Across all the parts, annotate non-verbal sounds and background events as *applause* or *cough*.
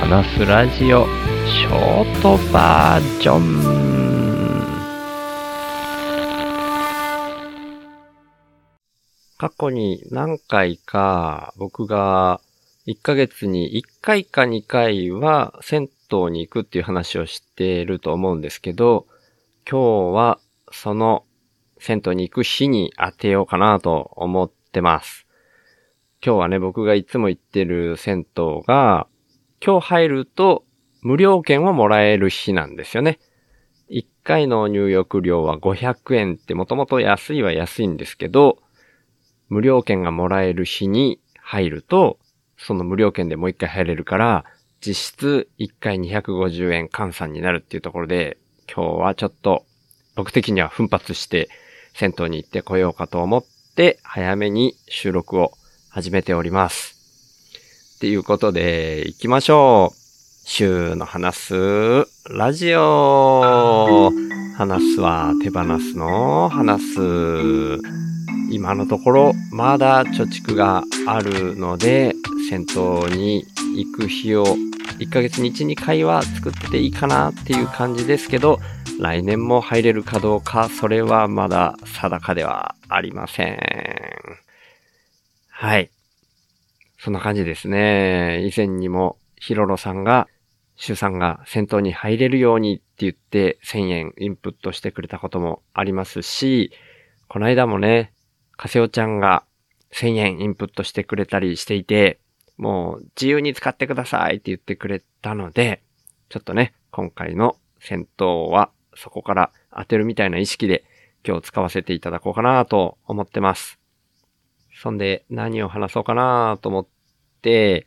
話すラジオショートバージョン過去に何回か僕が1ヶ月に1回か2回は銭湯に行くっていう話をしていると思うんですけど、今日はその銭湯に行く日に当てようかなと思ってます。今日はね、僕がいつも行ってる銭湯が、今日入ると無料券をもらえる日なんですよね。1回の入浴料は500円ってもともと安いは安いんですけど、無料券がもらえる日に入ると、その無料券でもう1回入れるから、実質1回250円換算になるっていうところで、今日はちょっと僕的には奮発して銭湯に行ってこようかと思って早めに収録を始めております。っていうことで、行きましょう。週の話すラジオ話すは手放すの話す。今のところまだ貯蓄があるので、銭湯に行く日を1ヶ月に1、2回は作っていいかなっていう感じですけど、来年も入れるかどうか、それはまだ定かではありません。はい。そんな感じですね。以前にもヒロロさんが、シュさんが先頭に入れるようにって言って1000円インプットしてくれたこともありますし、この間もね、カセオちゃんが1000円インプットしてくれたりしていて、もう自由に使ってくださいって言ってくれたので、ちょっとね、今回の戦闘はそこから当てるみたいな意識で今日使わせていただこうかなと思ってます。そんで何を話そうかなと思って、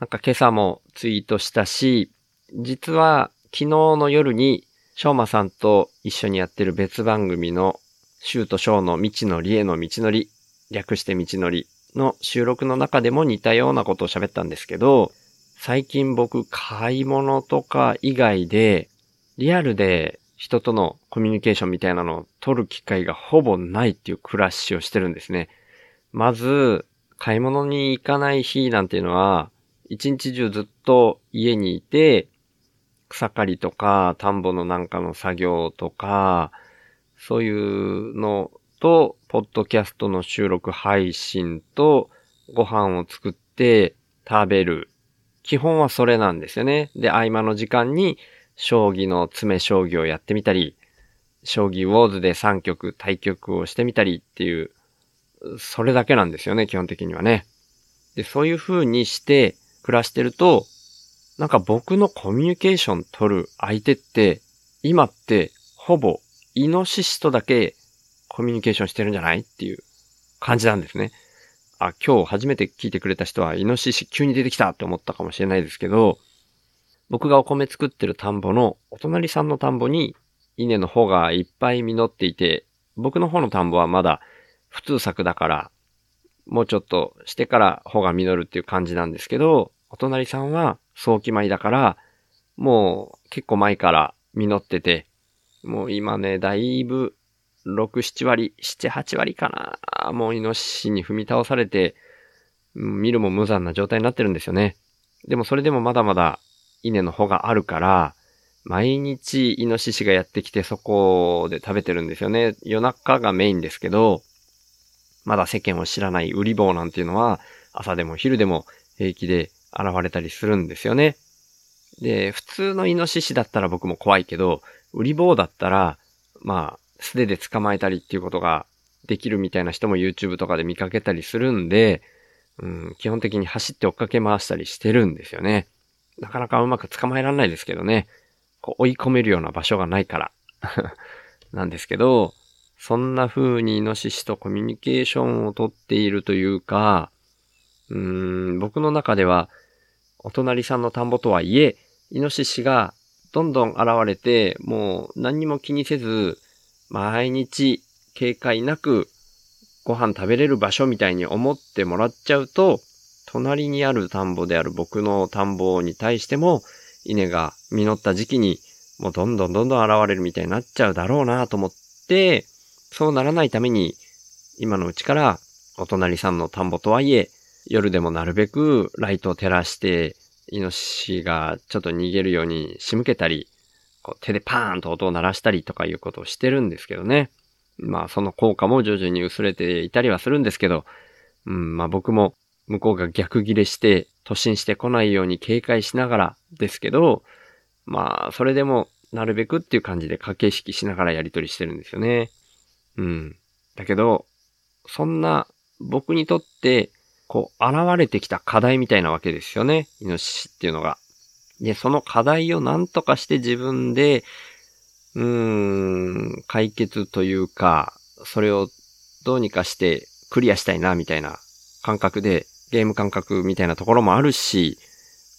なんか今朝もツイートしたし、実は昨日の夜に、しょうまさんと一緒にやってる別番組の、シュートショーの未知のりへの道のり、略して道のりの収録の中でも似たようなことを喋ったんですけど、最近僕買い物とか以外で、リアルで人とのコミュニケーションみたいなのを取る機会がほぼないっていう暮らしをしてるんですね。まず、買い物に行かない日なんていうのは、一日中ずっと家にいて、草刈りとか、田んぼのなんかの作業とか、そういうのと、ポッドキャストの収録配信と、ご飯を作って食べる。基本はそれなんですよね。で、合間の時間に、将棋の詰将棋をやってみたり、将棋ウォーズで3局対局をしてみたりっていうそれだけなんですよね、基本的にはね。で、そういう風にして暮らしてると、なんか僕のコミュニケーション取る相手って、今ってほぼイノシシとだけコミュニケーションしてるんじゃない？っていう感じなんですね。あ、今日初めて聞いてくれた人はイノシシ急に出てきたって思ったかもしれないですけど、僕がお米作ってる田んぼのお隣さんの田んぼに稲の穂がいっぱい実っていて、僕の方の田んぼはまだ普通作だから、もうちょっとしてから穂が実るっていう感じなんですけど、お隣さんは早期米だから、もう結構前から実ってて、もう今ね、だいぶ6、7割、7、8割かな。もうイノシシに踏み倒されて、見るも無残な状態になってるんですよね。でもそれでもまだまだ稲の穂があるから、毎日イノシシがやってきてそこで食べてるんですよね。夜中がメインですけど、まだ世間を知らない売り棒なんていうのは、朝でも昼でも平気で現れたりするんですよね。で、普通のイノシシだったら僕も怖いけど、売り棒だったら、まあ、素手で捕まえたりっていうことができるみたいな人も YouTube とかで見かけたりするんで、うん、基本的に走って追っかけ回したりしてるんですよね。なかなかうまく捕まえられないですけどね。こう追い込めるような場所がないから。*laughs* なんですけど、そんな風にイノシシとコミュニケーションをとっているというか、うーん、僕の中では、お隣さんの田んぼとはいえ、イノシシがどんどん現れて、もう何にも気にせず、毎日警戒なくご飯食べれる場所みたいに思ってもらっちゃうと、隣にある田んぼである僕の田んぼに対しても、稲が実った時期にもうどんどんどんどん現れるみたいになっちゃうだろうなと思って、そうならないために、今のうちからお隣さんの田んぼとはいえ、夜でもなるべくライトを照らしてイノシシがちょっと逃げるように仕向けたり、こう手でパーンと音を鳴らしたりとかいうことをしてるんですけどね。まあその効果も徐々に薄れていたりはするんですけど、うん、まあ僕も向こうが逆ギレして突進してこないように警戒しながらですけど、まあそれでもなるべくっていう感じで駆け引きしながらやり取りしてるんですよね。うん。だけど、そんな僕にとって、こう、現れてきた課題みたいなわけですよね。イノシシっていうのが。で、その課題を何とかして自分で、うーん、解決というか、それをどうにかしてクリアしたいな、みたいな感覚で、ゲーム感覚みたいなところもあるし、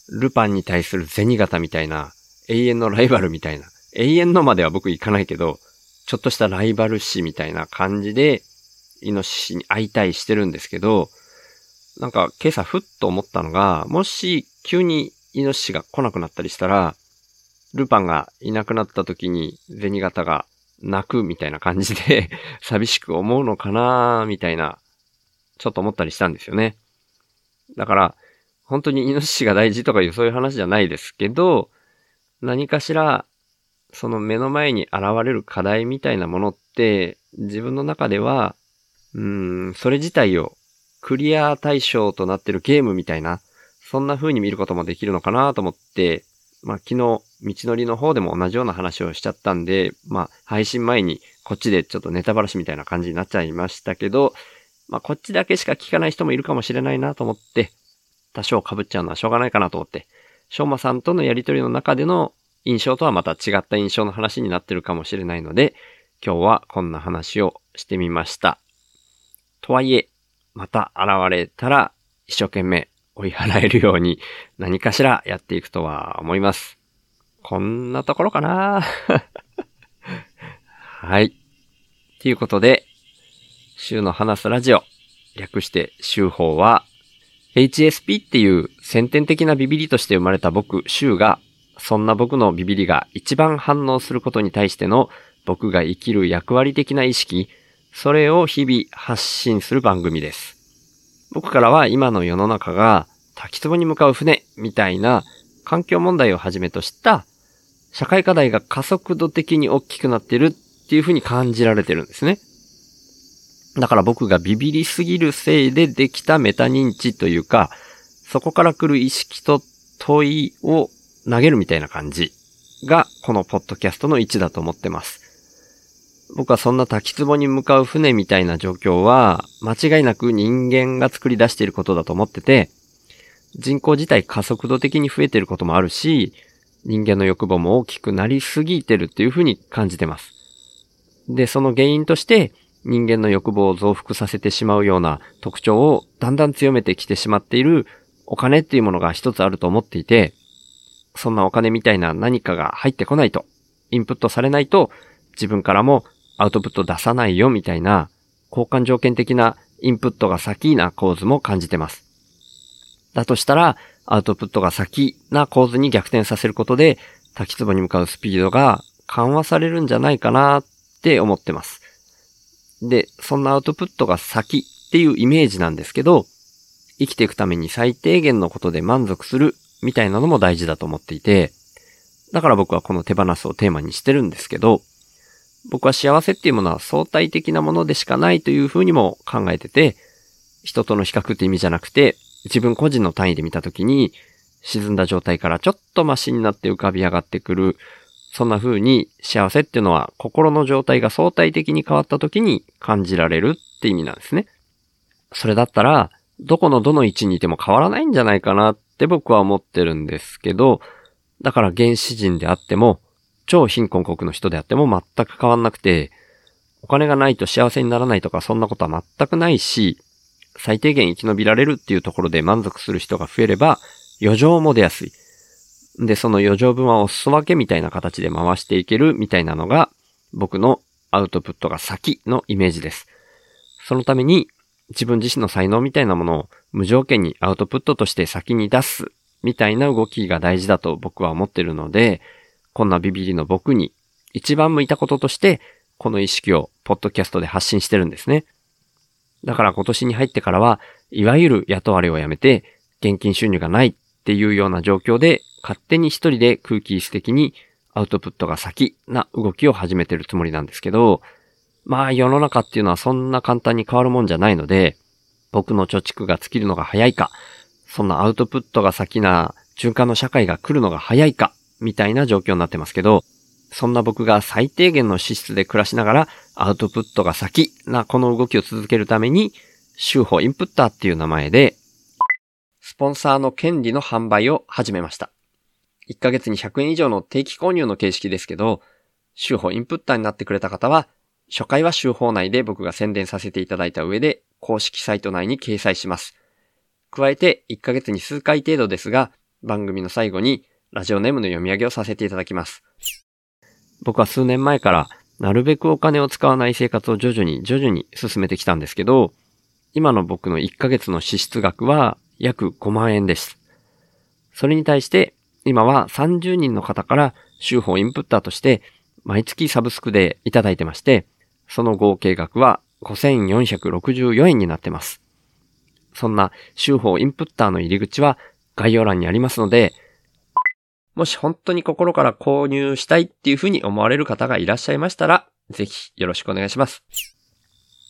ルパンに対する銭形みたいな、永遠のライバルみたいな、永遠のまでは僕行かないけど、ちょっとしたライバル視みたいな感じで、イノシシに会いたいしてるんですけど、なんか今朝ふっと思ったのが、もし急にイノシシが来なくなったりしたら、ルパンがいなくなった時に銭形が泣くみたいな感じで *laughs* 寂しく思うのかなみたいな、ちょっと思ったりしたんですよね。だから、本当にイノシシが大事とかいうそういう話じゃないですけど、何かしら、その目の前に現れる課題みたいなものって、自分の中では、うん、それ自体をクリア対象となってるゲームみたいな、そんな風に見ることもできるのかなと思って、まあ昨日、道のりの方でも同じような話をしちゃったんで、まあ配信前にこっちでちょっとネタバラシみたいな感じになっちゃいましたけど、まあこっちだけしか聞かない人もいるかもしれないなと思って、多少被っちゃうのはしょうがないかなと思って、しょうまさんとのやりとりの中での印象とはまた違った印象の話になってるかもしれないので、今日はこんな話をしてみました。とはいえ、また現れたら一生懸命追い払えるように何かしらやっていくとは思います。こんなところかな *laughs* はい。ということで、週の話すラジオ、略して週報は、HSP っていう先天的なビビリとして生まれた僕、週が、そんな僕のビビリが一番反応することに対しての僕が生きる役割的な意識、それを日々発信する番組です。僕からは今の世の中が滝壺に向かう船みたいな環境問題をはじめとした社会課題が加速度的に大きくなってるっていうふうに感じられてるんですね。だから僕がビビりすぎるせいでできたメタ認知というか、そこから来る意識と問いを投げるみたいな感じがこのポッドキャストの位置だと思ってます。僕はそんな滝壺に向かう船みたいな状況は、間違いなく人間が作り出していることだと思ってて、人口自体加速度的に増えていることもあるし、人間の欲望も大きくなりすぎてるっていうふうに感じてます。で、その原因として、人間の欲望を増幅させてしまうような特徴をだんだん強めてきてしまっているお金っていうものが一つあると思っていて、そんなお金みたいな何かが入ってこないと、インプットされないと、自分からもアウトプット出さないよみたいな、交換条件的なインプットが先な構図も感じてます。だとしたら、アウトプットが先な構図に逆転させることで、滝壺に向かうスピードが緩和されるんじゃないかなって思ってます。で、そんなアウトプットが先っていうイメージなんですけど、生きていくために最低限のことで満足するみたいなのも大事だと思っていて、だから僕はこの手放すをテーマにしてるんですけど、僕は幸せっていうものは相対的なものでしかないというふうにも考えてて、人との比較って意味じゃなくて、自分個人の単位で見たときに、沈んだ状態からちょっとマシになって浮かび上がってくる、そんな風に幸せっていうのは心の状態が相対的に変わった時に感じられるって意味なんですね。それだったら、どこのどの位置にいても変わらないんじゃないかなっって僕は思ってるんですけど、だから原始人であっても、超貧困国の人であっても全く変わんなくて、お金がないと幸せにならないとかそんなことは全くないし、最低限生き延びられるっていうところで満足する人が増えれば、余剰も出やすい。で、その余剰分はお裾分けみたいな形で回していけるみたいなのが、僕のアウトプットが先のイメージです。そのために、自分自身の才能みたいなものを無条件にアウトプットとして先に出すみたいな動きが大事だと僕は思ってるので、こんなビビリの僕に一番向いたこととして、この意識をポッドキャストで発信してるんですね。だから今年に入ってからは、いわゆる雇われをやめて、現金収入がないってっていうような状況で勝手に一人で空気質的にアウトプットが先な動きを始めてるつもりなんですけど、まあ世の中っていうのはそんな簡単に変わるもんじゃないので、僕の貯蓄が尽きるのが早いか、そんなアウトプットが先な循環の社会が来るのが早いか、みたいな状況になってますけど、そんな僕が最低限の資質で暮らしながらアウトプットが先なこの動きを続けるために、週報インプッターっていう名前で、スポンサーの権利の販売を始めました。1ヶ月に100円以上の定期購入の形式ですけど、週報インプッターになってくれた方は、初回は週報内で僕が宣伝させていただいた上で、公式サイト内に掲載します。加えて、1ヶ月に数回程度ですが、番組の最後にラジオネームの読み上げをさせていただきます。僕は数年前から、なるべくお金を使わない生活を徐々に徐々に進めてきたんですけど、今の僕の1ヶ月の支出額は約5万円です。それに対して、今は30人の方から週報インプッターとして毎月サブスクでいただいてまして、その合計額は5464円になってます。そんな週報インプッターの入り口は概要欄にありますので、もし本当に心から購入したいっていうふうに思われる方がいらっしゃいましたら、ぜひよろしくお願いします。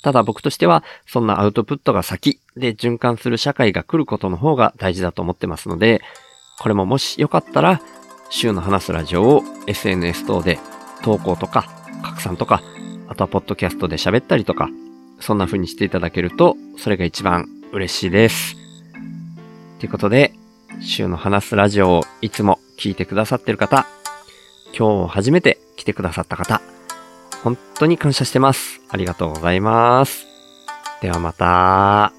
ただ僕としては、そんなアウトプットが先で循環する社会が来ることの方が大事だと思ってますので、これももしよかったら、週の話すラジオを SNS 等で投稿とか拡散とか、あとはポッドキャストで喋ったりとか、そんな風にしていただけると、それが一番嬉しいです。ということで、週の話すラジオをいつも聞いてくださってる方、今日初めて来てくださった方、本当に感謝してます。ありがとうございます。ではまた。